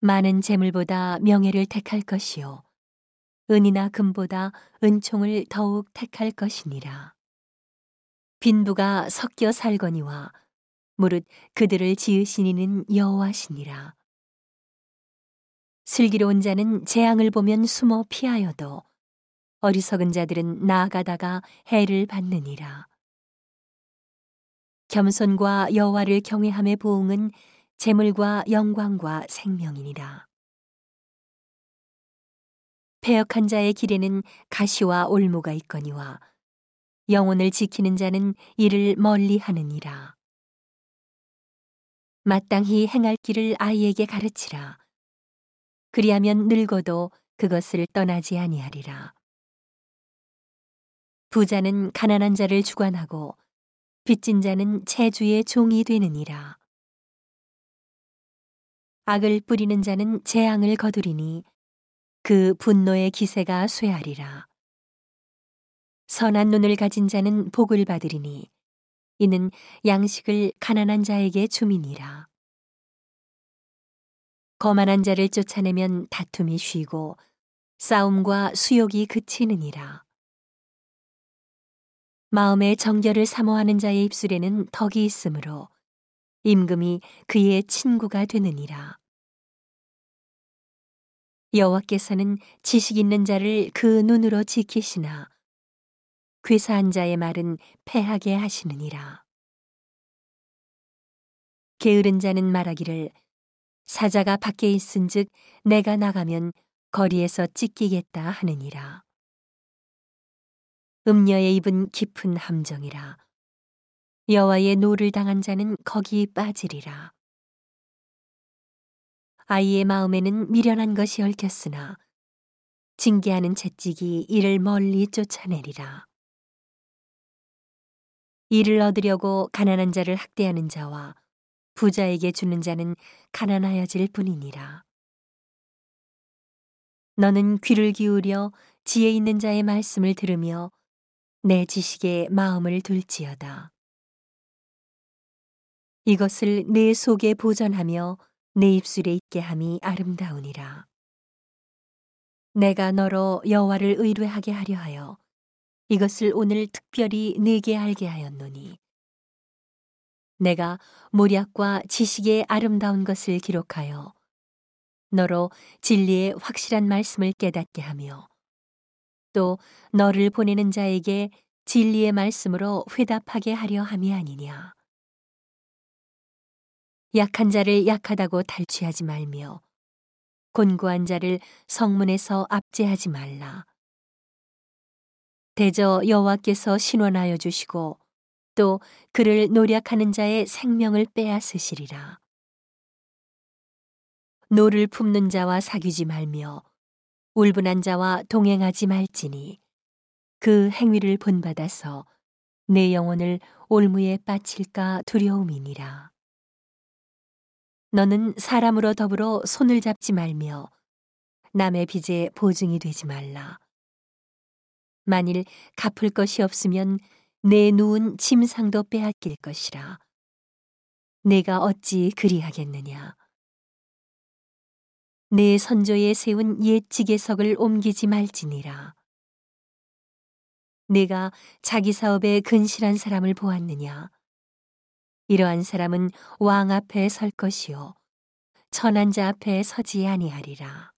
많은 재물보다 명예를 택할 것이요 은이나 금보다 은총을 더욱 택할 것이니라. 빈부가 섞여 살거니와 무릇 그들을 지으시니는 여호와시니라. 슬기로운 자는 재앙을 보면 숨어 피하여도 어리석은 자들은 나아가다가 해를 받느니라. 겸손과 여호와를 경외함의 보응은 재물과 영광과 생명이니라. 패역한 자의 길에는 가시와 올무가 있거니와 영혼을 지키는 자는 이를 멀리 하느니라. 마땅히 행할 길을 아이에게 가르치라. 그리하면 늙어도 그것을 떠나지 아니하리라. 부자는 가난한 자를 주관하고 빚진 자는 체주의 종이 되느니라. 악을 뿌리는 자는 재앙을 거두리니 그 분노의 기세가 쇠하리라. 선한 눈을 가진 자는 복을 받으리니 이는 양식을 가난한 자에게 주민이라. 거만한 자를 쫓아내면 다툼이 쉬고 싸움과 수욕이 그치느니라. 마음의 정결을 사모하는 자의 입술에는 덕이 있으므로 임금이 그의 친구가 되느니라. 여호와께서는 지식 있는 자를 그 눈으로 지키시나 괴사한 자의 말은 패하게 하시느니라. 게으른 자는 말하기를 사자가 밖에 있은즉 내가 나가면 거리에서 찢기겠다 하느니라. 음녀의 입은 깊은 함정이라. 여호와의 노를 당한 자는 거기 빠지리라. 아이의 마음에는 미련한 것이 얽혔으나 징계하는 채찍이 이를 멀리 쫓아내리라. 이를 얻으려고 가난한 자를 학대하는 자와 부자에게 주는 자는 가난하여질 뿐이니라. 너는 귀를 기울여 지혜 있는 자의 말씀을 들으며 내 지식에 마음을 둘지어다. 이것을 내 속에 보전하며 내 입술에 있게 함이 아름다우니라. 내가 너로 여호와를 의뢰하게 하려 하여 이것을 오늘 특별히 내게 알게 하였노니 내가 모략과 지식의 아름다운 것을 기록하여 너로 진리의 확실한 말씀을 깨닫게 하며 또 너를 보내는 자에게 진리의 말씀으로 회답하게 하려 함이 아니냐. 약한 자를 약하다고 탈취하지 말며 곤고한 자를 성문에서 압제하지 말라. 대저 여호와께서 신원하여 주시고 또 그를 노력하는 자의 생명을 빼앗으시리라. 노를 품는 자와 사귀지 말며 울분한 자와 동행하지 말지니 그 행위를 본받아서 네 영혼을 올무에 빠칠까 두려움이니라. 너는 사람으로 더불어 손을 잡지 말며 남의 빚에 보증이 되지 말라. 만일 갚을 것이 없으면 네 누운 침상도 빼앗길 것이라. 내가 어찌 그리하겠느냐. 내 선조에 세운 옛 지게석을 옮기지 말지니라. 내가 자기 사업에 근실한 사람을 보았느냐. 이러한 사람은 왕 앞에 설 것이요. 천한 자 앞에 서지 아니하리라.